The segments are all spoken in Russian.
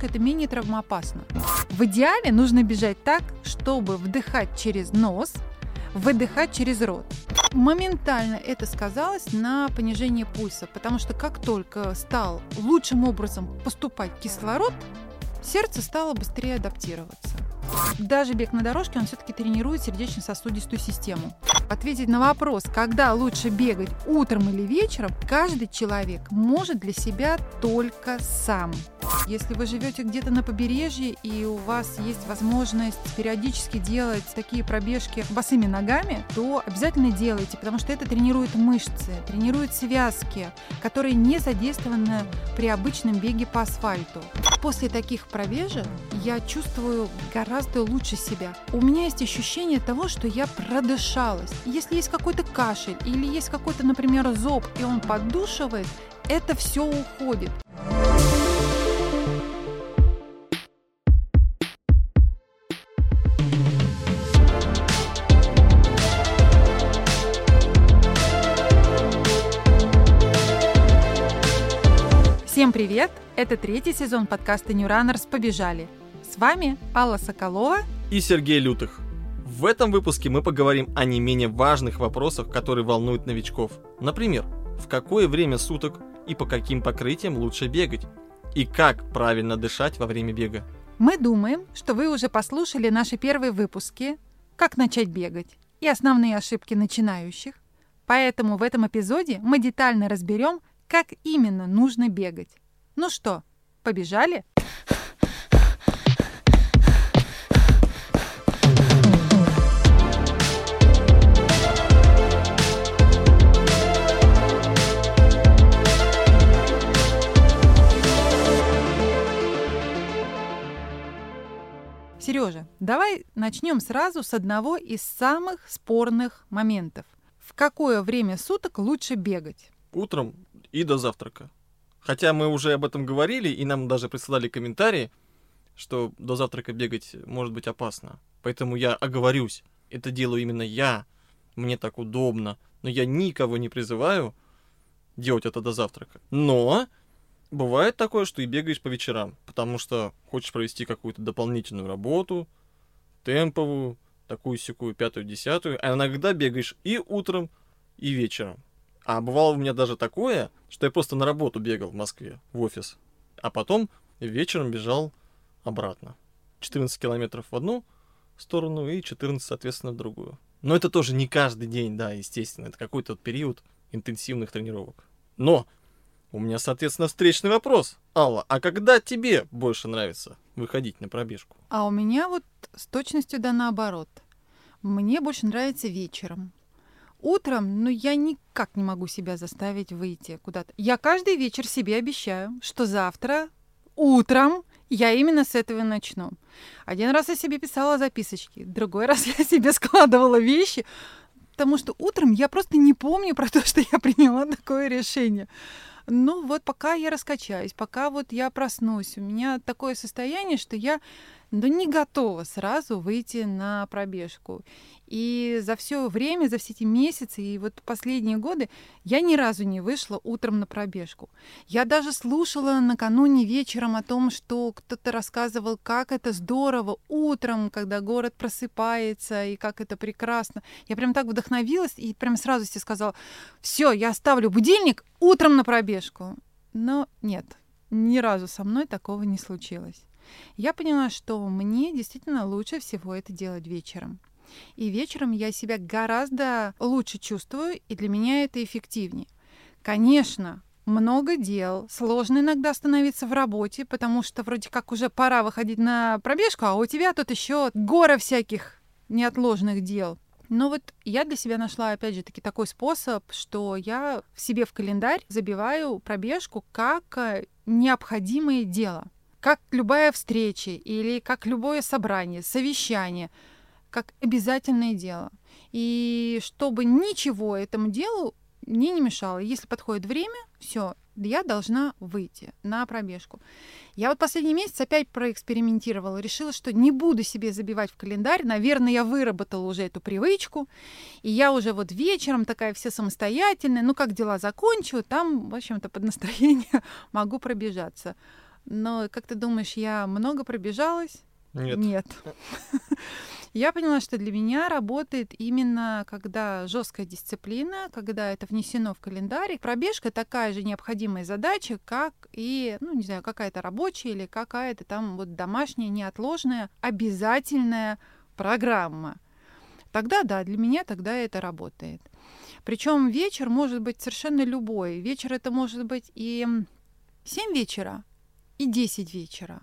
пробежка это менее травмоопасно. В идеале нужно бежать так, чтобы вдыхать через нос, выдыхать через рот. Моментально это сказалось на понижении пульса, потому что как только стал лучшим образом поступать кислород, сердце стало быстрее адаптироваться. Даже бег на дорожке, он все-таки тренирует сердечно-сосудистую систему. Ответить на вопрос, когда лучше бегать, утром или вечером, каждый человек может для себя только сам. Если вы живете где-то на побережье и у вас есть возможность периодически делать такие пробежки босыми ногами, то обязательно делайте, потому что это тренирует мышцы, тренирует связки, которые не задействованы при обычном беге по асфальту. После таких пробежек я чувствую гораздо лучше себя. У меня есть ощущение того, что я продышалась. Если есть какой-то кашель или есть какой-то, например, зоб, и он поддушивает, это все уходит. Всем привет! Это третий сезон подкаста New Runners «Побежали». С вами Алла Соколова и Сергей Лютых. В этом выпуске мы поговорим о не менее важных вопросах, которые волнуют новичков. Например, в какое время суток и по каким покрытиям лучше бегать, и как правильно дышать во время бега. Мы думаем, что вы уже послушали наши первые выпуски «Как начать бегать» и основные ошибки начинающих, поэтому в этом эпизоде мы детально разберем, как именно нужно бегать. Ну что, побежали? Сережа, давай начнем сразу с одного из самых спорных моментов. В какое время суток лучше бегать? Утром и до завтрака. Хотя мы уже об этом говорили, и нам даже присылали комментарии, что до завтрака бегать может быть опасно. Поэтому я оговорюсь. Это делаю именно я. Мне так удобно. Но я никого не призываю делать это до завтрака. Но бывает такое, что и бегаешь по вечерам, потому что хочешь провести какую-то дополнительную работу, темповую, такую-сякую, пятую, десятую, а иногда бегаешь и утром, и вечером. А бывало у меня даже такое, что я просто на работу бегал в Москве, в офис, а потом вечером бежал обратно. 14 километров в одну сторону и 14, соответственно, в другую. Но это тоже не каждый день, да, естественно. Это какой-то период интенсивных тренировок. Но у меня, соответственно, встречный вопрос. Алла, а когда тебе больше нравится выходить на пробежку? А у меня вот с точностью да наоборот. Мне больше нравится вечером. Утром, ну, я никак не могу себя заставить выйти куда-то. Я каждый вечер себе обещаю, что завтра утром я именно с этого начну. Один раз я себе писала записочки, другой раз я себе складывала вещи, потому что утром я просто не помню про то, что я приняла такое решение. Ну вот пока я раскачаюсь, пока вот я проснусь, у меня такое состояние, что я ну, не готова сразу выйти на пробежку. И за все время, за все эти месяцы и вот последние годы я ни разу не вышла утром на пробежку. Я даже слушала накануне вечером о том, что кто-то рассказывал, как это здорово утром, когда город просыпается, и как это прекрасно. Я прям так вдохновилась и прям сразу себе сказала, все, я оставлю будильник утром на пробежку. Но нет, ни разу со мной такого не случилось. Я поняла, что мне действительно лучше всего это делать вечером. И вечером я себя гораздо лучше чувствую, и для меня это эффективнее. Конечно, много дел, сложно иногда становиться в работе, потому что вроде как уже пора выходить на пробежку, а у тебя тут еще гора всяких неотложных дел. Но вот я для себя нашла, опять же, таки такой способ, что я в себе в календарь забиваю пробежку как э, необходимое дело. Как любая встреча или как любое собрание, совещание – как обязательное дело. И чтобы ничего этому делу мне не мешало. Если подходит время, все, я должна выйти на пробежку. Я вот последний месяц опять проэкспериментировала, решила, что не буду себе забивать в календарь. Наверное, я выработала уже эту привычку. И я уже вот вечером такая вся самостоятельная, ну как дела закончу, там, в общем-то, под настроение могу пробежаться. Но, как ты думаешь, я много пробежалась? Нет. Нет. Я поняла, что для меня работает именно когда жесткая дисциплина, когда это внесено в календарь. Пробежка такая же необходимая задача, как и, ну, не знаю, какая-то рабочая или какая-то там вот домашняя, неотложная, обязательная программа. Тогда да, для меня тогда это работает. Причем вечер может быть совершенно любой. Вечер это может быть и 7 вечера, и 10 вечера.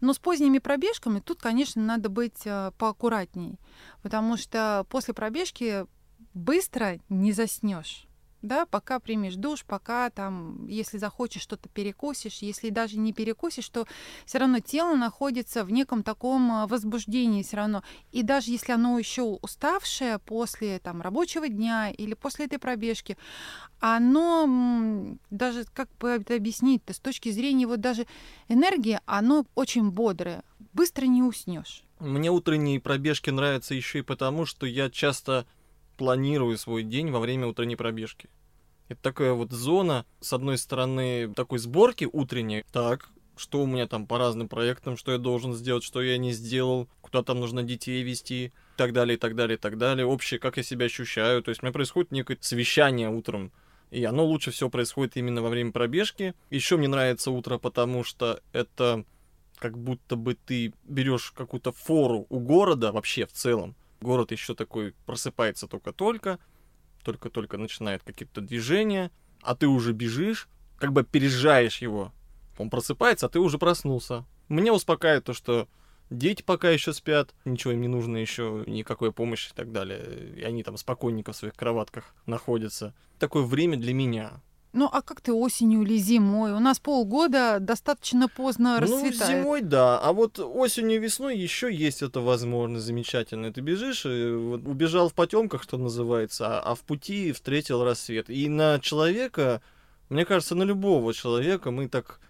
Но с поздними пробежками тут, конечно, надо быть э, поаккуратней, потому что после пробежки быстро не заснешь да, пока примешь душ, пока там, если захочешь, что-то перекусишь, если даже не перекусишь, то все равно тело находится в неком таком а, возбуждении все равно. И даже если оно еще уставшее после там рабочего дня или после этой пробежки, оно даже, как бы это объяснить-то, с точки зрения вот даже энергии, оно очень бодрое, быстро не уснешь. Мне утренние пробежки нравятся еще и потому, что я часто планирую свой день во время утренней пробежки. Это такая вот зона, с одной стороны, такой сборки утренней. Так, что у меня там по разным проектам, что я должен сделать, что я не сделал, куда там нужно детей вести, и так далее, и так далее, и так далее. Общее, как я себя ощущаю. То есть у меня происходит некое совещание утром. И оно лучше всего происходит именно во время пробежки. Еще мне нравится утро, потому что это как будто бы ты берешь какую-то фору у города вообще в целом. Город еще такой просыпается только-только, только-только начинает какие-то движения, а ты уже бежишь, как бы переезжаешь его. Он просыпается, а ты уже проснулся. Меня успокаивает то, что дети пока еще спят, ничего им не нужно еще, никакой помощи и так далее. И они там спокойненько в своих кроватках находятся. Такое время для меня. Ну, а как ты осенью или зимой? У нас полгода достаточно поздно ну, расцветает. Ну, зимой, да. А вот осенью и весной еще есть эта возможность замечательная. Ты бежишь, и вот убежал в потемках, что называется, а, а в пути встретил рассвет. И на человека, мне кажется, на любого человека мы так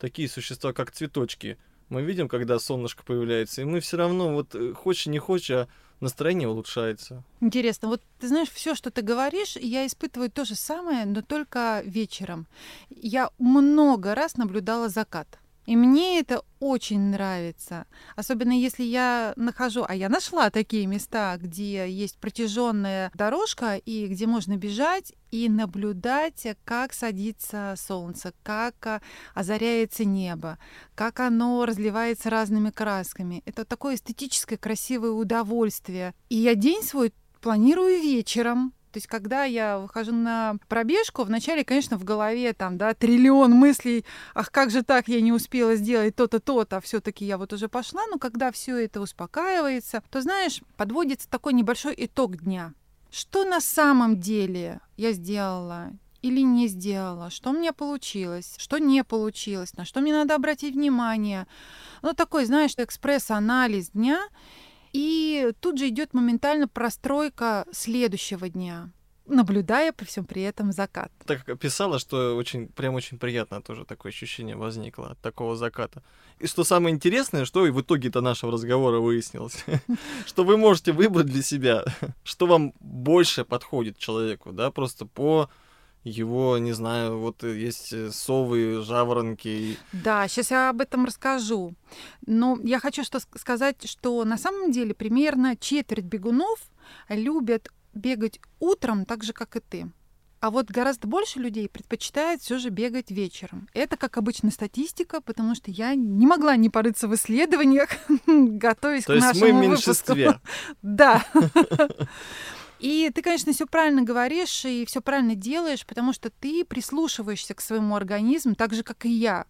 такие существа, как цветочки. Мы видим, когда солнышко появляется, и мы все равно, вот э, хочешь не хочешь, а настроение улучшается. Интересно, вот ты знаешь, все, что ты говоришь, я испытываю то же самое, но только вечером. Я много раз наблюдала закат. И мне это очень нравится. Особенно если я нахожу, а я нашла такие места, где есть протяженная дорожка и где можно бежать и наблюдать, как садится солнце, как а, озаряется небо, как оно разливается разными красками. Это такое эстетическое красивое удовольствие. И я день свой планирую вечером, то есть, когда я выхожу на пробежку, вначале, конечно, в голове там, да, триллион мыслей, ах, как же так, я не успела сделать то-то, то-то, а все-таки я вот уже пошла, но когда все это успокаивается, то, знаешь, подводится такой небольшой итог дня. Что на самом деле я сделала? или не сделала, что у меня получилось, что не получилось, на что мне надо обратить внимание. Ну, такой, знаешь, экспресс-анализ дня. И тут же идет моментально простройка следующего дня наблюдая при всем при этом закат. Так описала, что очень, прям очень приятно тоже такое ощущение возникло от такого заката. И что самое интересное, что и в итоге-то нашего разговора выяснилось, что вы можете выбрать для себя, что вам больше подходит человеку, да, просто по его, не знаю, вот есть э, совы, жаворонки. Да, сейчас я об этом расскажу. Но я хочу что сказать, что на самом деле примерно четверть бегунов любят бегать утром так же, как и ты. А вот гораздо больше людей предпочитает все же бегать вечером. Это, как обычно, статистика, потому что я не могла не порыться в исследованиях, готовясь То к нашему выпуску. То есть мы в меньшинстве. Да. И ты, конечно, все правильно говоришь и все правильно делаешь, потому что ты прислушиваешься к своему организму, так же, как и я.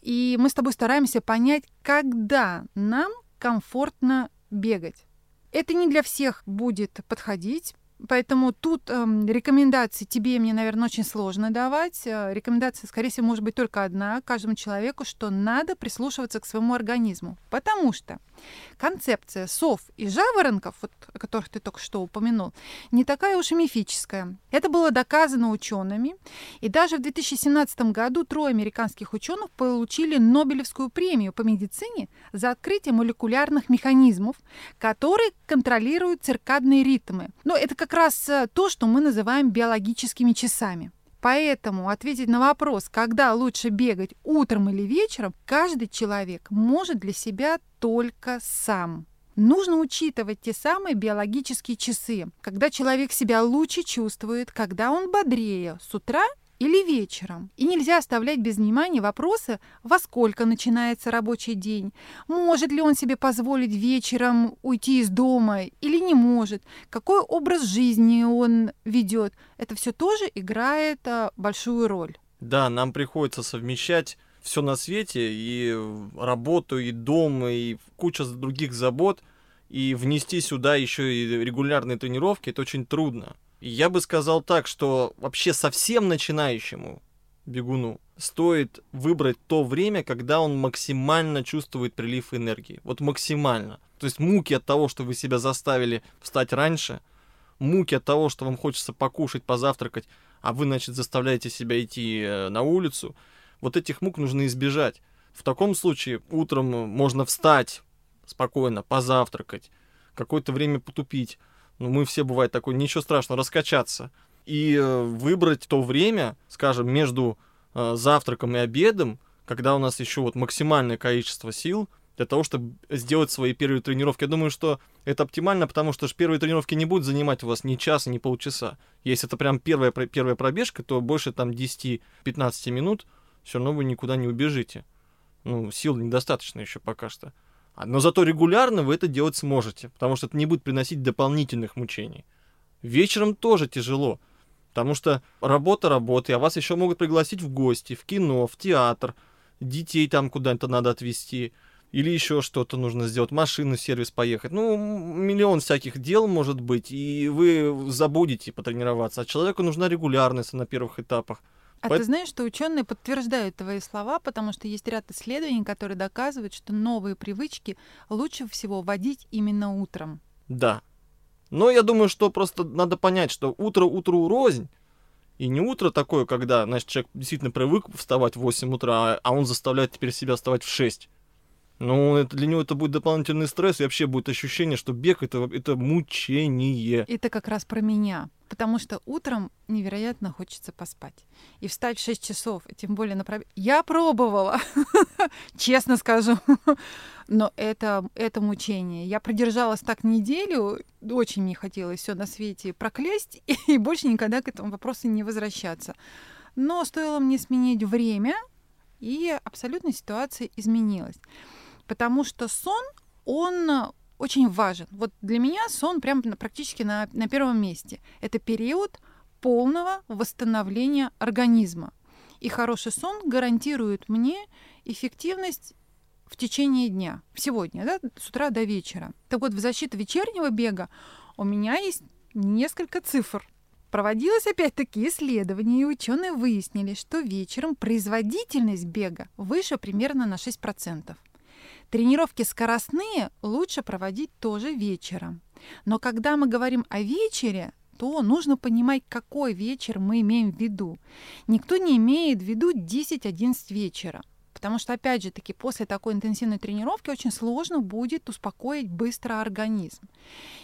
И мы с тобой стараемся понять, когда нам комфортно бегать. Это не для всех будет подходить, Поэтому тут э, рекомендации тебе мне, наверное, очень сложно давать. Э, рекомендация, скорее всего, может быть только одна каждому человеку, что надо прислушиваться к своему организму. Потому что концепция сов и жаворонков, вот, о которых ты только что упомянул, не такая уж и мифическая. Это было доказано учеными, и даже в 2017 году трое американских ученых получили Нобелевскую премию по медицине за открытие молекулярных механизмов, которые контролируют циркадные ритмы. Но это как раз э, то, что мы называем биологическими часами. Поэтому ответить на вопрос, когда лучше бегать, утром или вечером, каждый человек может для себя только сам. Нужно учитывать те самые биологические часы, когда человек себя лучше чувствует, когда он бодрее, с утра или вечером. И нельзя оставлять без внимания вопросы, во сколько начинается рабочий день, может ли он себе позволить вечером уйти из дома или не может, какой образ жизни он ведет. Это все тоже играет а, большую роль. Да, нам приходится совмещать все на свете, и работу, и дом, и куча других забот, и внести сюда еще и регулярные тренировки, это очень трудно. Я бы сказал так, что вообще совсем начинающему бегуну стоит выбрать то время, когда он максимально чувствует прилив энергии. Вот максимально. То есть муки от того, что вы себя заставили встать раньше, муки от того, что вам хочется покушать, позавтракать, а вы, значит, заставляете себя идти э, на улицу, вот этих мук нужно избежать. В таком случае утром можно встать спокойно, позавтракать, какое-то время потупить, ну, мы все, бывает такое, ничего страшного, раскачаться. И э, выбрать то время, скажем, между э, завтраком и обедом, когда у нас еще вот максимальное количество сил для того, чтобы сделать свои первые тренировки. Я думаю, что это оптимально, потому что первые тренировки не будут занимать у вас ни часа, ни полчаса. Если это прям первая, первая пробежка, то больше там 10-15 минут все равно вы никуда не убежите. Ну, сил недостаточно еще пока что. А, но зато регулярно вы это делать сможете, потому что это не будет приносить дополнительных мучений. Вечером тоже тяжело, потому что работа работы, а вас еще могут пригласить в гости, в кино, в театр, детей там куда-то надо отвезти, или еще что-то нужно сделать, машину, сервис поехать. Ну, миллион всяких дел может быть, и вы забудете потренироваться. А человеку нужна регулярность на первых этапах. А По... ты знаешь, что ученые подтверждают твои слова, потому что есть ряд исследований, которые доказывают, что новые привычки лучше всего вводить именно утром. Да. Но я думаю, что просто надо понять, что утро утру рознь. И не утро такое, когда, значит, человек действительно привык вставать в 8 утра, а он заставляет теперь себя вставать в 6. Ну, это, для него это будет дополнительный стресс, и вообще будет ощущение, что бег это, это мучение. Это как раз про меня. Потому что утром невероятно хочется поспать. И встать в 6 часов, тем более на пробег. Я пробовала, честно скажу. Но это, это мучение. Я продержалась так неделю, очень мне хотелось все на свете проклясть и больше никогда к этому вопросу не возвращаться. Но стоило мне сменить время, и абсолютно ситуация изменилась потому что сон, он очень важен. Вот для меня сон прям практически на, на первом месте. Это период полного восстановления организма. И хороший сон гарантирует мне эффективность в течение дня, сегодня, да, с утра до вечера. Так вот, в защиту вечернего бега у меня есть несколько цифр. Проводилось опять-таки исследование, и ученые выяснили, что вечером производительность бега выше примерно на 6%. Тренировки скоростные лучше проводить тоже вечером. Но когда мы говорим о вечере, то нужно понимать, какой вечер мы имеем в виду. Никто не имеет в виду 10-11 вечера. Потому что, опять же таки, после такой интенсивной тренировки очень сложно будет успокоить быстро организм.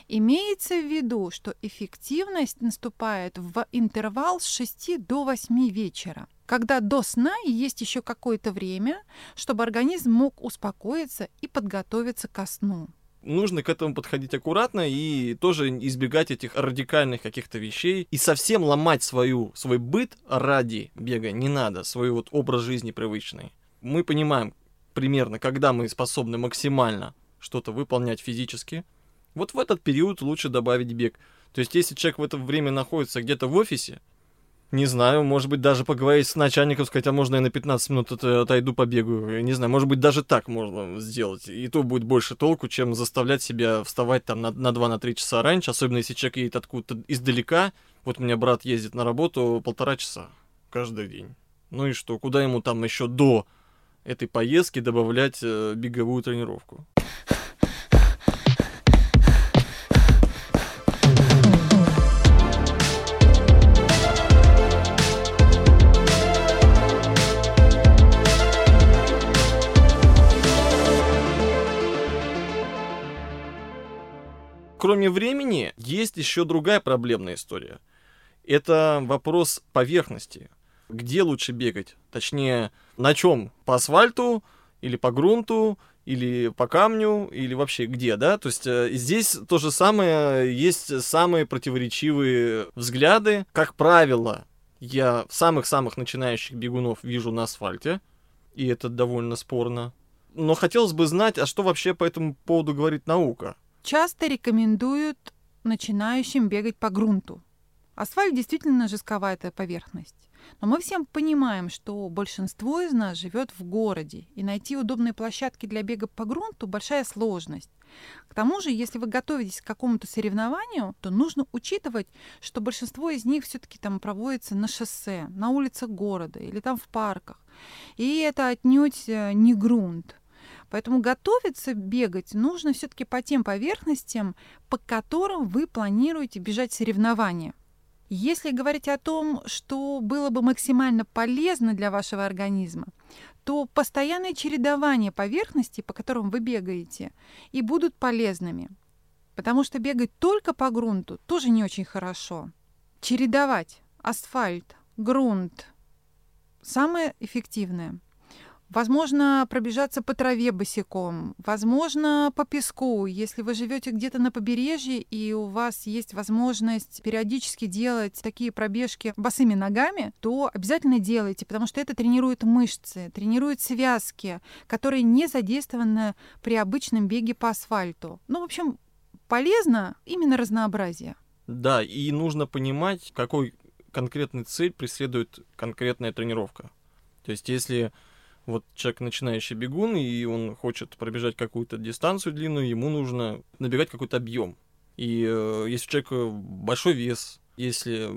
Имеется в виду, что эффективность наступает в интервал с 6 до 8 вечера когда до сна есть еще какое-то время, чтобы организм мог успокоиться и подготовиться ко сну. Нужно к этому подходить аккуратно и тоже избегать этих радикальных каких-то вещей. И совсем ломать свою, свой быт ради бега не надо, свой вот образ жизни привычный. Мы понимаем примерно, когда мы способны максимально что-то выполнять физически. Вот в этот период лучше добавить бег. То есть, если человек в это время находится где-то в офисе, не знаю, может быть, даже поговорить с начальником, сказать, а можно я на 15 минут отойду побегаю. Я не знаю, может быть, даже так можно сделать. И то будет больше толку, чем заставлять себя вставать там на, на 2-3 часа раньше, особенно если человек едет откуда-то издалека. Вот у меня брат ездит на работу полтора часа каждый день. Ну и что, куда ему там еще до этой поездки добавлять э, беговую тренировку? кроме времени, есть еще другая проблемная история. Это вопрос поверхности. Где лучше бегать? Точнее, на чем? По асфальту или по грунту, или по камню, или вообще где, да? То есть э, здесь то же самое, есть самые противоречивые взгляды. Как правило, я самых-самых начинающих бегунов вижу на асфальте, и это довольно спорно. Но хотелось бы знать, а что вообще по этому поводу говорит наука? Часто рекомендуют начинающим бегать по грунту. Асфальт действительно жестковатая поверхность. Но мы всем понимаем, что большинство из нас живет в городе, и найти удобные площадки для бега по грунту – большая сложность. К тому же, если вы готовитесь к какому-то соревнованию, то нужно учитывать, что большинство из них все-таки там проводится на шоссе, на улицах города или там в парках. И это отнюдь э, не грунт. Поэтому готовиться бегать нужно все-таки по тем поверхностям, по которым вы планируете бежать соревнования. Если говорить о том, что было бы максимально полезно для вашего организма, то постоянное чередование поверхностей, по которым вы бегаете, и будут полезными. Потому что бегать только по грунту тоже не очень хорошо. Чередовать асфальт, грунт – самое эффективное – Возможно, пробежаться по траве босиком, возможно, по песку. Если вы живете где-то на побережье и у вас есть возможность периодически делать такие пробежки босыми ногами, то обязательно делайте, потому что это тренирует мышцы, тренирует связки, которые не задействованы при обычном беге по асфальту. Ну, в общем, полезно именно разнообразие. Да, и нужно понимать, какой конкретный цель преследует конкретная тренировка. То есть, если вот человек начинающий бегун, и он хочет пробежать какую-то дистанцию длинную, ему нужно набегать какой-то объем. И э, если у человека большой вес, если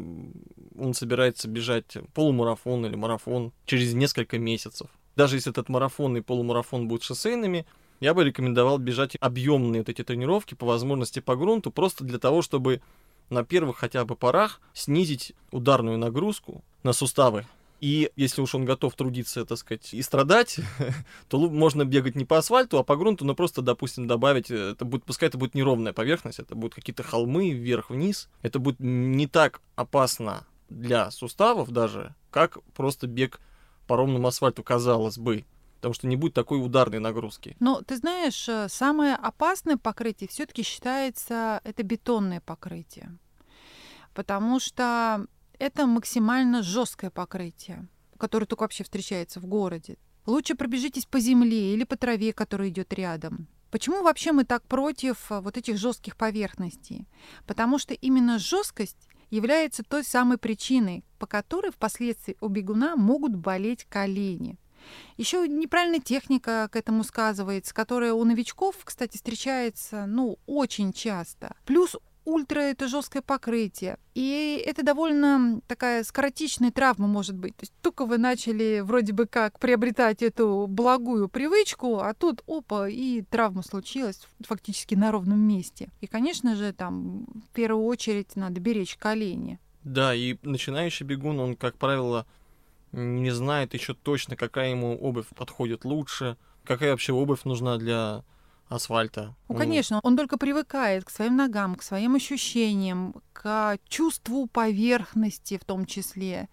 он собирается бежать полумарафон или марафон через несколько месяцев, даже если этот марафон и полумарафон будут шоссейными, я бы рекомендовал бежать объемные вот эти тренировки по возможности по грунту, просто для того, чтобы на первых хотя бы порах снизить ударную нагрузку на суставы, и если уж он готов трудиться, так сказать, и страдать, то можно бегать не по асфальту, а по грунту, но просто, допустим, добавить, э, это будет, пускай это будет неровная поверхность, это будут какие-то холмы вверх-вниз. Это будет не так опасно для суставов даже, как просто бег по ровному асфальту, казалось бы потому что не будет такой ударной нагрузки. Но ты знаешь, э, самое опасное покрытие все-таки считается это бетонное покрытие, потому что это максимально жесткое покрытие, которое только вообще встречается в городе. Лучше пробежитесь по земле или по траве, которая идет рядом. Почему вообще мы так против а, вот этих жестких поверхностей? Потому что именно жесткость является той самой причиной, по которой впоследствии у бегуна могут болеть колени. Еще неправильная техника к этому сказывается, которая у новичков, кстати, встречается ну, очень часто. Плюс ультра это жесткое покрытие. И это довольно такая скоротечная травма может быть. То есть только вы начали вроде бы как приобретать эту благую привычку, а тут опа, и травма случилась фактически на ровном месте. И, конечно же, там в первую очередь надо беречь колени. Да, и начинающий бегун, он, как правило, не знает еще точно, какая ему обувь подходит лучше, какая вообще обувь нужна для асфальта. Ну, конечно, он только привыкает к своим ногам, к своим ощущениям, к чувству поверхности в том числе.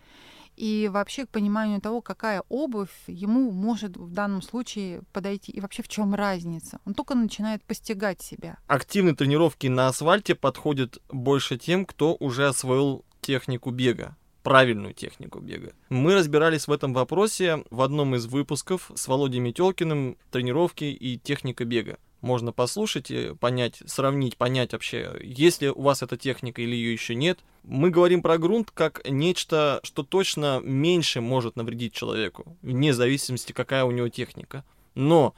И вообще к пониманию того, какая обувь ему может в данном случае подойти. И вообще в чем разница. Он только начинает постигать себя. Активные тренировки на асфальте подходят больше тем, кто уже освоил технику бега правильную технику бега. Мы разбирались в этом вопросе в одном из выпусков с Володей Метелкиным «Тренировки и техника бега» можно послушать, понять, сравнить, понять вообще, есть ли у вас эта техника или ее еще нет. Мы говорим про грунт как нечто, что точно меньше может навредить человеку, вне зависимости, какая у него техника. Но,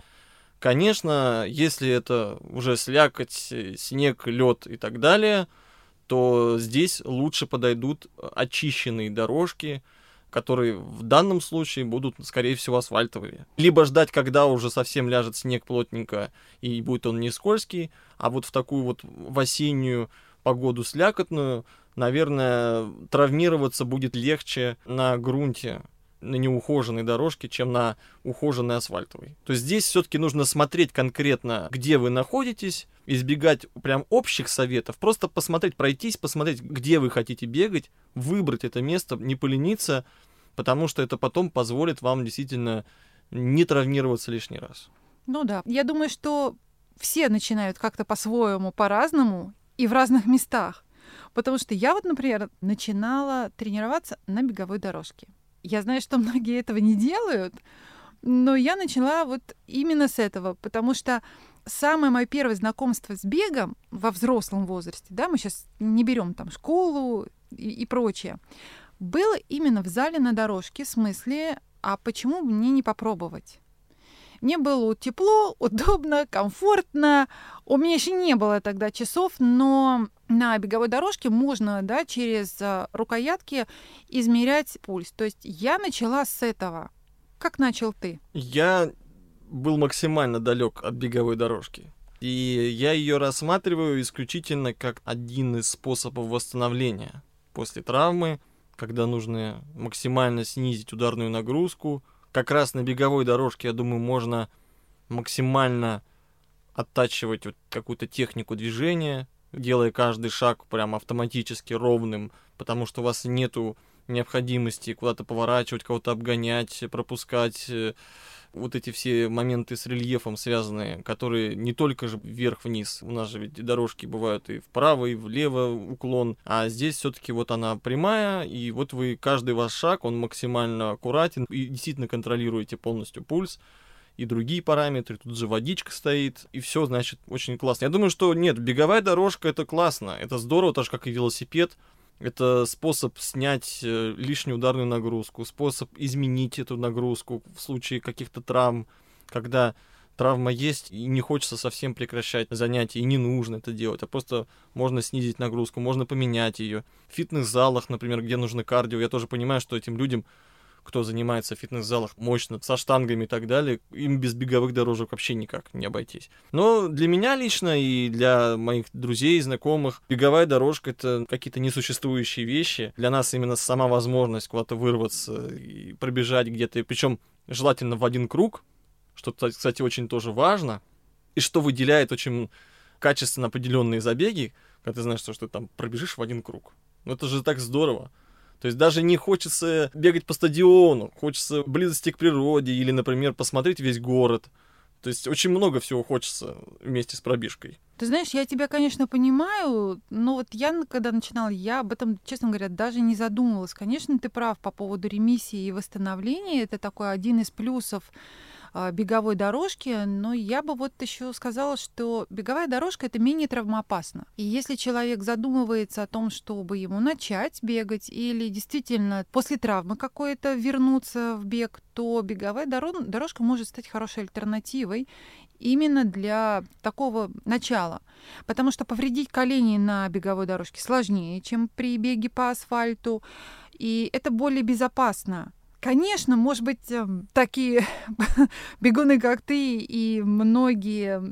конечно, если это уже слякоть, снег, лед и так далее, то здесь лучше подойдут очищенные дорожки, которые в данном случае будут, скорее всего, асфальтовые. Либо ждать, когда уже совсем ляжет снег плотненько и будет он не скользкий, а вот в такую вот в осеннюю погоду слякотную, наверное, травмироваться будет легче на грунте, на неухоженной дорожке, чем на ухоженной асфальтовой. То есть здесь все-таки нужно смотреть конкретно, где вы находитесь, избегать прям общих советов, просто посмотреть, пройтись, посмотреть, где вы хотите бегать, выбрать это место, не полениться, потому что это потом позволит вам действительно не травмироваться лишний раз. Ну да, я думаю, что все начинают как-то по-своему, по-разному и в разных местах. Потому что я вот, например, начинала тренироваться на беговой дорожке. Я знаю, что многие этого не делают, но я начала вот именно с этого, потому что самое мое первое знакомство с бегом во взрослом возрасте, да, мы сейчас не берем там школу и, и прочее, было именно в зале на дорожке, в смысле, а почему мне не попробовать? Мне было тепло, удобно, комфортно. У меня еще не было тогда часов, но на беговой дорожке можно да, через а, рукоятки измерять пульс. То есть я начала с этого. Как начал ты? Я был максимально далек от беговой дорожки. И я ее рассматриваю исключительно как один из способов восстановления после травмы, когда нужно максимально снизить ударную нагрузку, как раз на беговой дорожке, я думаю, можно максимально оттачивать вот какую-то технику движения, делая каждый шаг прям автоматически ровным, потому что у вас нету необходимости куда-то поворачивать, кого-то обгонять, пропускать э, вот эти все моменты с рельефом связанные, которые не только же вверх-вниз, у нас же ведь дорожки бывают и вправо, и влево уклон, а здесь все-таки вот она прямая, и вот вы каждый ваш шаг, он максимально аккуратен, и действительно контролируете полностью пульс, и другие параметры, тут же водичка стоит, и все, значит, очень классно. Я думаю, что нет, беговая дорожка это классно, это здорово, так же, как и велосипед, это способ снять э, лишнюю ударную нагрузку, способ изменить эту нагрузку в случае каких-то травм, когда травма есть и не хочется совсем прекращать занятия, и не нужно это делать, а просто можно снизить нагрузку, можно поменять ее. В фитнес-залах, например, где нужно кардио, я тоже понимаю, что этим людям кто занимается в фитнес-залах мощно, со штангами и так далее, им без беговых дорожек вообще никак не обойтись. Но для меня лично и для моих друзей знакомых беговая дорожка — это какие-то несуществующие вещи. Для нас именно сама возможность куда-то вырваться и пробежать где-то, причем желательно в один круг, что, кстати, очень тоже важно, и что выделяет очень качественно определенные забеги, когда ты знаешь, что ты там пробежишь в один круг. Ну это же так здорово. То есть даже не хочется бегать по стадиону, хочется близости к природе или, например, посмотреть весь город. То есть очень много всего хочется вместе с пробежкой. Ты знаешь, я тебя, конечно, понимаю, но вот я, когда начинала, я об этом, честно говоря, даже не задумывалась. Конечно, ты прав по поводу ремиссии и восстановления. Это такой один из плюсов беговой дорожки, но я бы вот еще сказала, что беговая дорожка это менее травмоопасно. И если человек задумывается о том, чтобы ему начать бегать или действительно после травмы какой-то вернуться в бег, то беговая дорожка может стать хорошей альтернативой именно для такого начала. Потому что повредить колени на беговой дорожке сложнее, чем при беге по асфальту, и это более безопасно. Конечно, может быть, эм, такие бегуны, как ты, и многие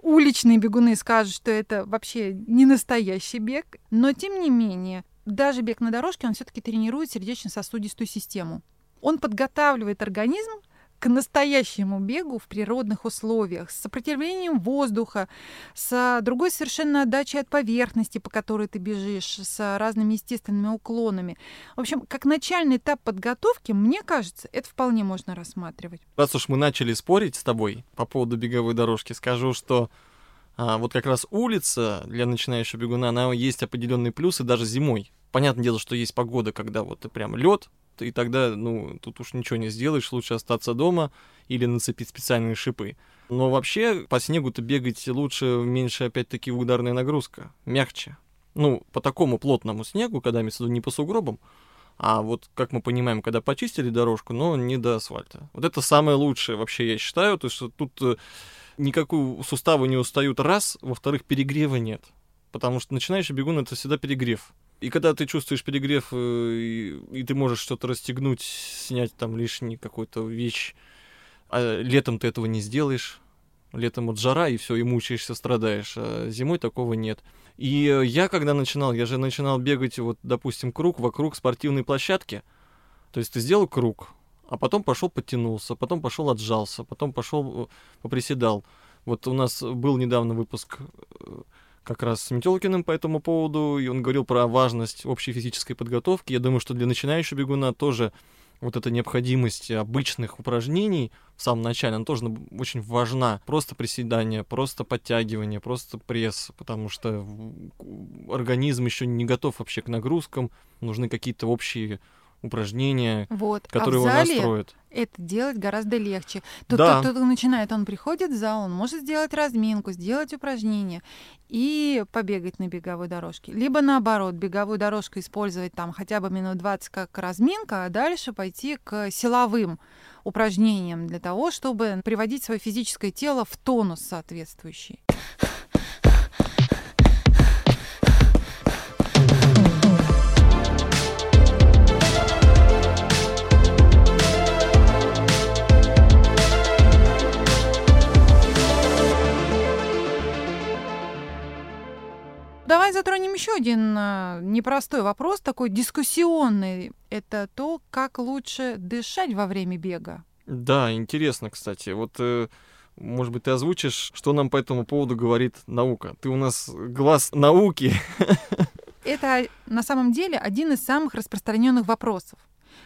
уличные бегуны скажут, что это вообще не настоящий бег, но тем не менее, даже бег на дорожке, он все-таки тренирует сердечно-сосудистую систему. Он подготавливает организм к настоящему бегу в природных условиях, с сопротивлением воздуха, с другой совершенно отдачей от поверхности, по которой ты бежишь, с разными естественными уклонами. В общем, как начальный этап подготовки, мне кажется, это вполне можно рассматривать. Раз уж мы начали спорить с тобой по поводу беговой дорожки, скажу, что а, вот как раз улица для начинающего бегуна, она есть определенные плюсы даже зимой. Понятное дело, что есть погода, когда вот прям лед, и тогда, ну, тут уж ничего не сделаешь, лучше остаться дома или нацепить специальные шипы. Но вообще по снегу-то бегать лучше, меньше опять-таки ударная нагрузка, мягче. Ну, по такому плотному снегу, когда имеется не по сугробам, а вот, как мы понимаем, когда почистили дорожку, но не до асфальта. Вот это самое лучшее вообще, я считаю, то есть тут э, никакую суставы не устают, раз, во-вторых, перегрева нет. Потому что начинающий бегун — это всегда перегрев. И когда ты чувствуешь перегрев, э, и, и ты можешь что-то расстегнуть, снять там лишний какой-то вещь, а летом ты этого не сделаешь. Летом вот жара, и все, и мучаешься, страдаешь. А зимой такого нет. И я, когда начинал, я же начинал бегать, вот, допустим, круг вокруг спортивной площадки. То есть ты сделал круг, а потом пошел подтянулся, потом пошел отжался, потом пошел поприседал. Вот у нас был недавно выпуск э, как раз с Метелкиным по этому поводу, и он говорил про важность общей физической подготовки. Я думаю, что для начинающего бегуна тоже вот эта необходимость обычных упражнений в самом начале, она тоже очень важна. Просто приседание, просто подтягивание, просто пресс, потому что организм еще не готов вообще к нагрузкам, нужны какие-то общие упражнения, вот. которые а в зале его настроят. Это делать гораздо легче. Тут Да. кто-то начинает, он приходит в зал, он может сделать разминку, сделать упражнения и побегать на беговой дорожке. Либо наоборот, беговую дорожку использовать там хотя бы минут 20 как разминка, а дальше пойти к силовым упражнениям для того, чтобы приводить свое физическое тело в тонус соответствующий. Затронем еще один а, непростой вопрос, такой дискуссионный. Это то, как лучше дышать во время бега. Да, интересно, кстати. Вот, э, может быть, ты озвучишь, что нам по этому поводу говорит наука. Ты у нас глаз науки. Это на самом деле один из самых распространенных вопросов.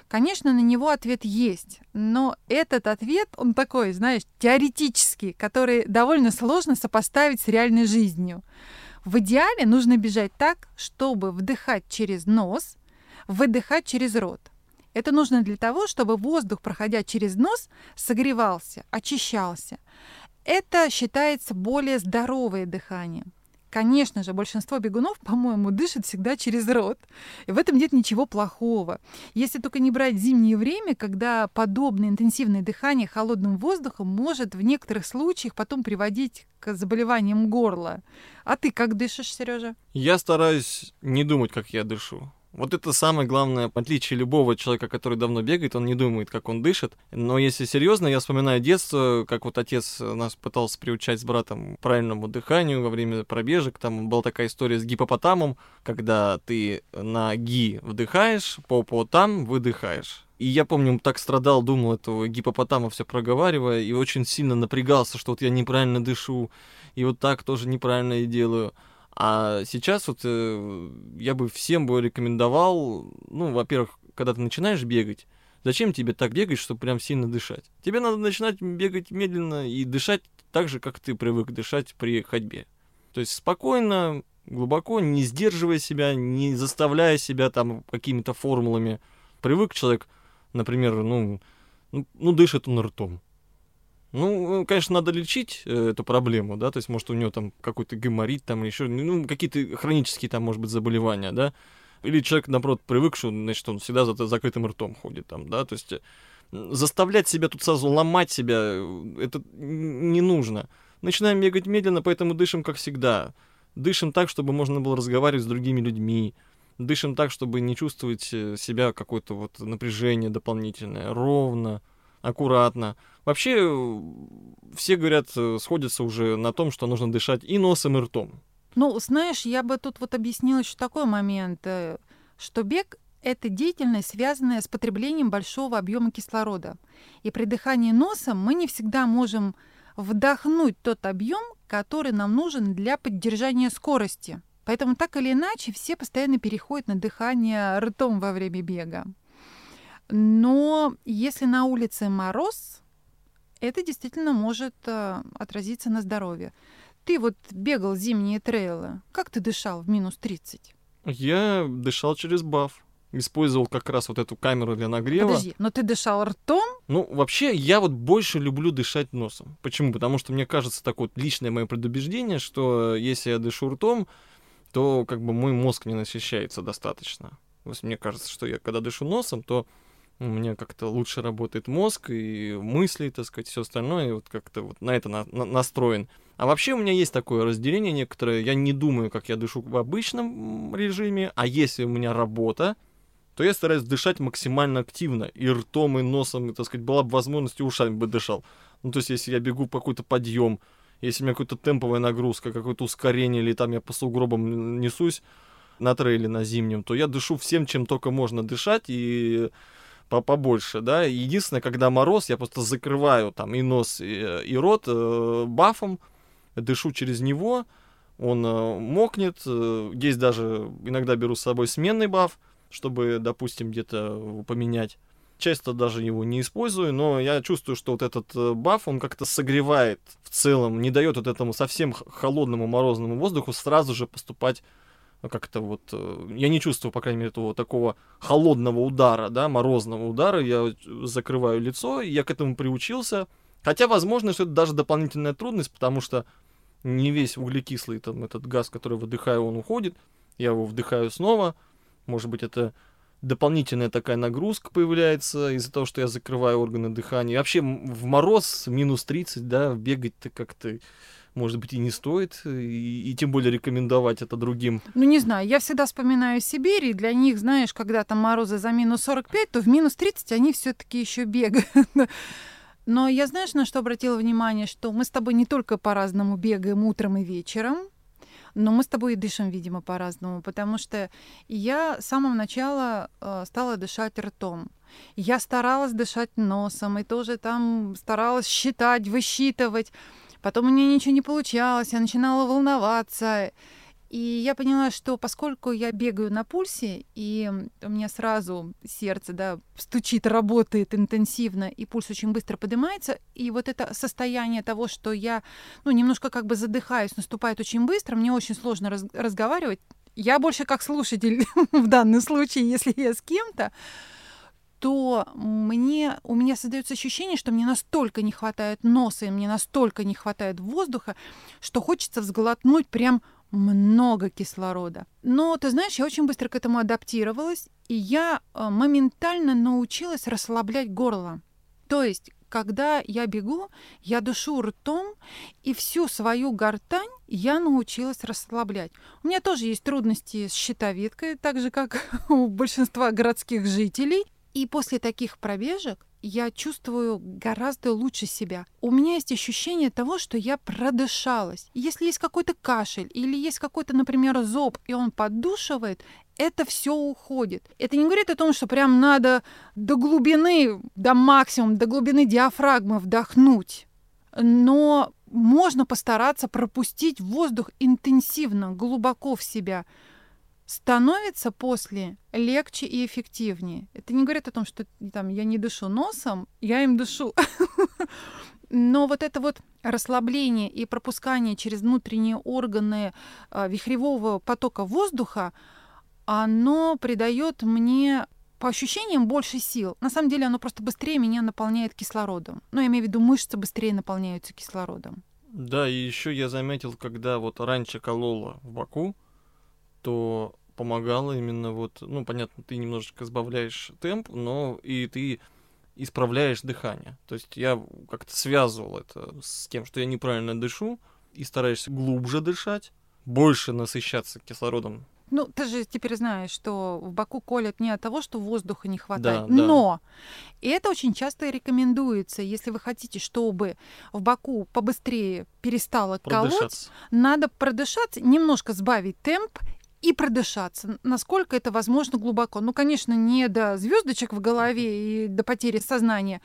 Конечно, на него ответ есть, но этот ответ, он такой, знаешь, теоретический, который довольно сложно сопоставить с реальной жизнью. В идеале нужно бежать так, чтобы вдыхать через нос, выдыхать через рот. Это нужно для того, чтобы воздух, проходя через нос, согревался, очищался. Это считается более здоровое дыхание. Конечно же, большинство бегунов, по-моему, дышат всегда через рот. И в этом нет ничего плохого. Если только не брать зимнее время, когда подобное интенсивное дыхание холодным воздухом может в некоторых случаях потом приводить к заболеваниям горла. А ты как дышишь, Сережа? Я стараюсь не думать, как я дышу. Вот это самое главное отличие любого человека, который давно бегает, он не думает, как он дышит. Но если серьезно, я вспоминаю детство, как вот отец нас пытался приучать с братом правильному дыханию во время пробежек. Там была такая история с гипопотамом, когда ты на ги вдыхаешь, по там выдыхаешь. И я помню, так страдал, думал этого гипопотама все проговаривая, и очень сильно напрягался, что вот я неправильно дышу, и вот так тоже неправильно и делаю. А сейчас вот э, я бы всем бы рекомендовал, ну, во-первых, когда ты начинаешь бегать, зачем тебе так бегать, чтобы прям сильно дышать? Тебе надо начинать бегать медленно и дышать так же, как ты привык дышать при ходьбе. То есть спокойно, глубоко, не сдерживая себя, не заставляя себя там какими-то формулами. Привык человек, например, ну, ну, ну дышит он ртом. Ну, конечно, надо лечить э, эту проблему, да, то есть, может, у него там какой-то геморрит там еще, ну, какие-то хронические там, может быть, заболевания, да, или человек, наоборот, привык, что, значит, он всегда за закрытым ртом ходит там, да, то есть э, заставлять себя тут сразу ломать себя, э, это не нужно. Начинаем бегать медленно, поэтому дышим, как всегда. Дышим так, чтобы можно было разговаривать с другими людьми. Дышим так, чтобы не чувствовать себя какое-то вот напряжение дополнительное. Ровно, аккуратно. Вообще, все говорят, сходятся уже на том, что нужно дышать и носом, и ртом. Ну, знаешь, я бы тут вот объяснила еще такой момент, что бег это деятельность, связанная с потреблением большого объема кислорода. И при дыхании носом мы не всегда можем вдохнуть тот объем, который нам нужен для поддержания скорости. Поэтому так или иначе все постоянно переходят на дыхание ртом во время бега. Но если на улице мороз, это действительно может э, отразиться на здоровье. Ты вот бегал зимние трейлы. Как ты дышал в минус 30? Я дышал через баф. Использовал как раз вот эту камеру для нагрева. Подожди, но ты дышал ртом? Ну, вообще, я вот больше люблю дышать носом. Почему? Потому что мне кажется, такое вот личное мое предубеждение, что если я дышу ртом, то как бы мой мозг не насыщается достаточно. То есть мне кажется, что я когда дышу носом, то у меня как-то лучше работает мозг и мысли, так сказать, все остальное, и вот как-то вот на это на, на, настроен. А вообще у меня есть такое разделение некоторое, я не думаю, как я дышу в обычном режиме, а если у меня работа, то я стараюсь дышать максимально активно, и ртом, и носом, и, так сказать, была бы возможность, и ушами бы дышал. Ну, то есть, если я бегу по какой-то подъем, если у меня какая-то темповая нагрузка, какое-то ускорение, или там я по сугробам несусь на трейле на зимнем, то я дышу всем, чем только можно дышать, и по побольше, да. Единственное, когда мороз, я просто закрываю там и нос, и, и рот э, бафом, дышу через него, он э, мокнет. Э, есть даже, иногда беру с собой сменный баф, чтобы, допустим, где-то поменять. Часто даже его не использую, но я чувствую, что вот этот э, баф, он как-то согревает в целом, не дает вот этому совсем холодному морозному воздуху сразу же поступать как-то вот... Э, я не чувствую, по крайней мере, этого такого холодного удара, да, морозного удара. Я закрываю лицо, я к этому приучился. Хотя, возможно, что это даже дополнительная трудность, потому что не весь углекислый там этот газ, который выдыхаю, он уходит. Я его вдыхаю снова. Может быть, это дополнительная такая нагрузка появляется из-за того, что я закрываю органы дыхания. И вообще в мороз минус 30, да, бегать-то как-то может быть, и не стоит, и, и тем более рекомендовать это другим. Ну, не знаю, я всегда вспоминаю Сибирь, и для них, знаешь, когда там морозы за минус 45, то в минус 30 они все таки еще бегают. Но я, знаешь, на что обратила внимание, что мы с тобой не только по-разному бегаем утром и вечером, но мы с тобой и дышим, видимо, по-разному, потому что я с самого начала э, стала дышать ртом. Я старалась дышать носом и тоже там старалась считать, высчитывать. Потом у меня ничего не получалось, я начинала волноваться. И я поняла, что поскольку я бегаю на пульсе, и у меня сразу сердце да, стучит, работает интенсивно, и пульс очень быстро поднимается, и вот это состояние того, что я ну, немножко как бы задыхаюсь, наступает очень быстро, мне очень сложно раз- разговаривать. Я больше как слушатель в данном случае, если я с кем-то, то мне, у меня создается ощущение, что мне настолько не хватает носа, и мне настолько не хватает воздуха, что хочется взглотнуть прям много кислорода. Но, ты знаешь, я очень быстро к этому адаптировалась, и я э, моментально научилась расслаблять горло. То есть, когда я бегу, я дышу ртом, и всю свою гортань я научилась расслаблять. У меня тоже есть трудности с щитовидкой, так же, как у большинства городских жителей. И после таких пробежек я чувствую гораздо лучше себя. У меня есть ощущение того, что я продышалась. Если есть какой-то кашель или есть какой-то, например, зоб, и он поддушивает, это все уходит. Это не говорит о том, что прям надо до глубины, до максимума, до глубины диафрагмы вдохнуть. Но можно постараться пропустить воздух интенсивно, глубоко в себя – становится после легче и эффективнее. Это не говорит о том, что там я не дышу носом, я им дышу. Но вот это вот расслабление и пропускание через внутренние органы а, вихревого потока воздуха, оно придает мне по ощущениям больше сил. На самом деле оно просто быстрее меня наполняет кислородом. Ну, я имею в виду, мышцы быстрее наполняются кислородом. Да, и еще я заметил, когда вот раньше колола в боку, что помогало именно вот, ну, понятно, ты немножечко сбавляешь темп, но и ты исправляешь дыхание. То есть я как-то связывал это с тем, что я неправильно дышу, и стараюсь глубже дышать, больше насыщаться кислородом. Ну, ты же теперь знаешь, что в Баку колят не от того, что воздуха не хватает, да, но и это очень часто рекомендуется, если вы хотите, чтобы в Баку побыстрее перестало колоть, надо продышаться, немножко сбавить темп и продышаться, насколько это возможно глубоко. Ну, конечно, не до звездочек в голове и до потери сознания,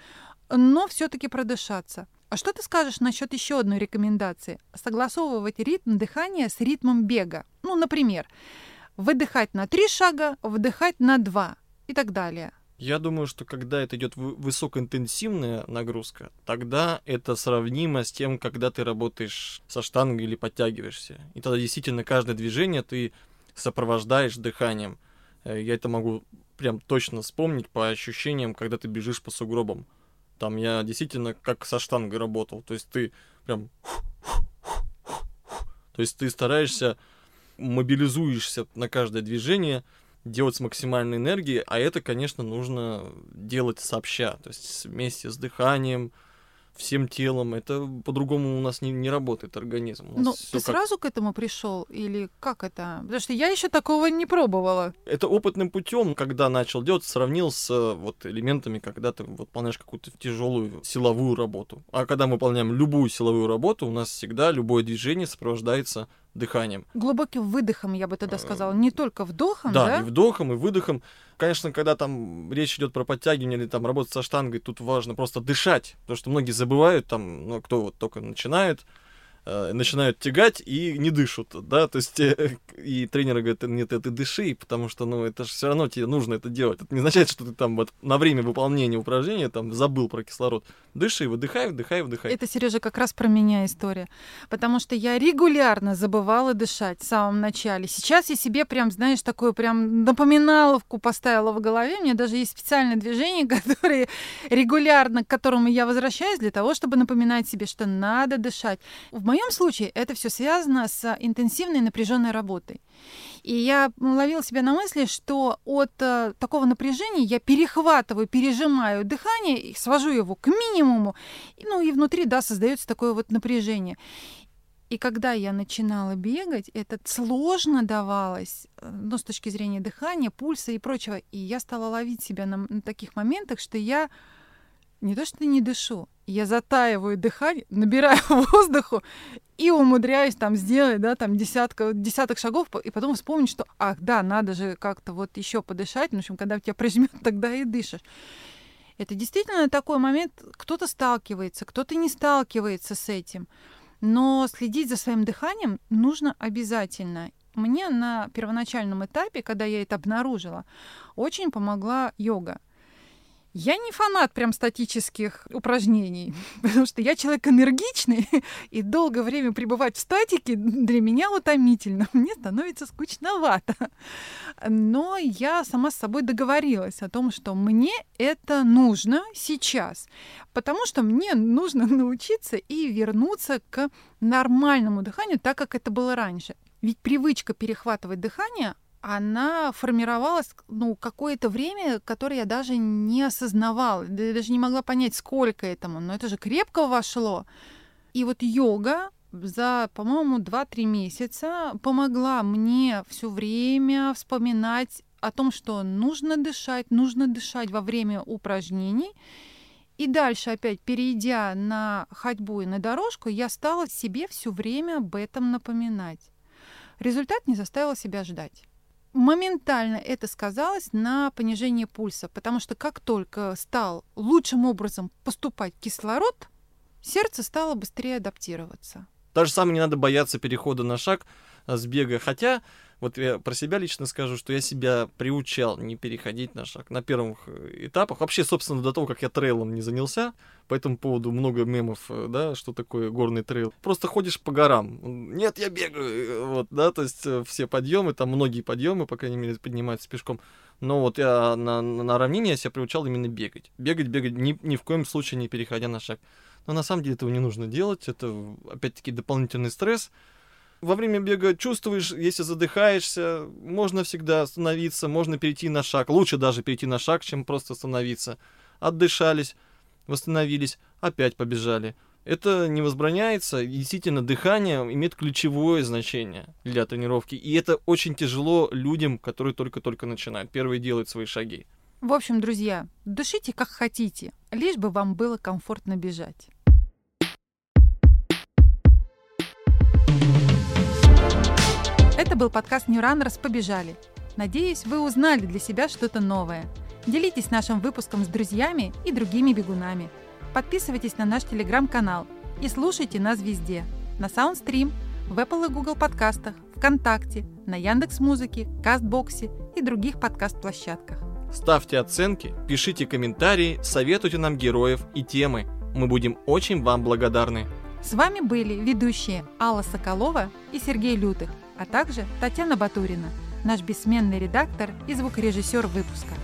но все-таки продышаться. А что ты скажешь насчет еще одной рекомендации? Согласовывать ритм дыхания с ритмом бега. Ну, например, выдыхать на три шага, вдыхать на два и так далее. Я думаю, что когда это идет высокоинтенсивная нагрузка, тогда это сравнимо с тем, когда ты работаешь со штангой или подтягиваешься. И тогда действительно каждое движение ты сопровождаешь дыханием. Э, я это могу прям точно вспомнить по ощущениям, когда ты бежишь по сугробам. Там я действительно как со штангой работал. То есть ты прям... То есть ты стараешься, мобилизуешься на каждое движение, делать с максимальной энергией, а это, конечно, нужно делать сообща, то есть вместе с дыханием, всем телом. Это по-другому у нас не, не работает организм. Ну, ты как... сразу к этому пришел или как это? Потому что я еще такого не пробовала. Это опытным путем, когда начал делать, сравнил с вот элементами, когда ты выполняешь какую-то тяжелую силовую работу. А когда мы выполняем любую силовую работу, у нас всегда любое движение сопровождается дыханием. Глубоким выдохом, я бы тогда сказала, не только вдохом, Да, да? и вдохом, и выдохом. Конечно, когда там речь идет про подтягивание или там работать со штангой, тут важно просто дышать, потому что многие забывают, там, ну, кто вот только начинает, начинают тягать и не дышат, да, то есть э, и тренеры говорят, нет, ты дыши, потому что, ну, это же все равно тебе нужно это делать. Это не означает, что ты там вот на время выполнения упражнения там забыл про кислород. Дыши, выдыхай, вдыхай, вдыхай. Это, Сережа, как раз про меня история. Потому что я регулярно забывала дышать в самом начале. Сейчас я себе прям, знаешь, такую прям напоминаловку поставила в голове. У меня даже есть специальные движения, которые регулярно, к которым я возвращаюсь для того, чтобы напоминать себе, что надо дышать. В моем случае это все связано с интенсивной напряженной работой. И я ловила себя на мысли, что от э, такого напряжения я перехватываю, пережимаю дыхание, и свожу его к минимуму, и, ну и внутри, да, создается такое вот напряжение. И когда я начинала бегать, это сложно давалось, э, ну, с точки зрения дыхания, пульса и прочего. И я стала ловить себя на, на таких моментах, что я не то что не дышу, я затаиваю дыхание, набираю воздуху и умудряюсь там сделать, да, там десятка, десяток шагов, и потом вспомнить, что, ах, да, надо же как-то вот еще подышать, ну, в общем, когда тебя прижмет, тогда и дышишь. Это действительно такой момент, кто-то сталкивается, кто-то не сталкивается с этим. Но следить за своим дыханием нужно обязательно. Мне на первоначальном этапе, когда я это обнаружила, очень помогла йога. Я не фанат прям статических упражнений, потому что я человек энергичный, и долгое время пребывать в статике для меня утомительно. Мне становится скучновато. Но я сама с собой договорилась о том, что мне это нужно сейчас, потому что мне нужно научиться и вернуться к нормальному дыханию, так как это было раньше. Ведь привычка перехватывать дыхание, она формировалась ну, какое-то время, которое я даже не осознавала, даже не могла понять, сколько этому, но это же крепко вошло. И вот йога за, по-моему, 2-3 месяца помогла мне все время вспоминать о том, что нужно дышать, нужно дышать во время упражнений. И дальше опять, перейдя на ходьбу и на дорожку, я стала себе все время об этом напоминать. Результат не заставил себя ждать моментально это сказалось на понижении пульса, потому что как только стал лучшим образом поступать кислород, сердце стало быстрее адаптироваться. Даже самое не надо бояться перехода на шаг а, с бега. Хотя, вот я про себя лично скажу, что я себя приучал не переходить на шаг на первых э, этапах. Вообще, собственно, до того, как я трейлом не занялся, по этому поводу много мемов, э, да, что такое горный трейл. Просто ходишь по горам. Нет, я бегаю. э, Вот, да, то есть все подъемы, там многие подъемы, по крайней мере, поднимаются пешком. Но вот я на, на равнине я себя приучал именно бегать. Бегать, бегать, ни, ни в коем случае не переходя на шаг. Но на самом деле этого не нужно делать. Это, опять-таки, дополнительный стресс. Во время бега чувствуешь, если задыхаешься, можно всегда остановиться, можно перейти на шаг. Лучше даже перейти на шаг, чем просто остановиться. Отдышались, восстановились, опять побежали. Это не возбраняется, действительно дыхание имеет ключевое значение для тренировки. И это очень тяжело людям, которые только-только начинают, первые делают свои шаги. В общем, друзья, дышите как хотите, лишь бы вам было комфортно бежать. Это был подкаст New Runners «Побежали». Надеюсь, вы узнали для себя что-то новое. Делитесь нашим выпуском с друзьями и другими бегунами. Подписывайтесь на наш телеграм-канал и слушайте нас везде. На Soundstream, в Apple и Google подкастах, ВКонтакте, на Яндекс Музыке, Кастбоксе и других подкаст-площадках. Ставьте оценки, пишите комментарии, советуйте нам героев и темы. Мы будем очень вам благодарны. С вами были ведущие Алла Соколова и Сергей Лютых, а также Татьяна Батурина, наш бессменный редактор и звукорежиссер выпуска.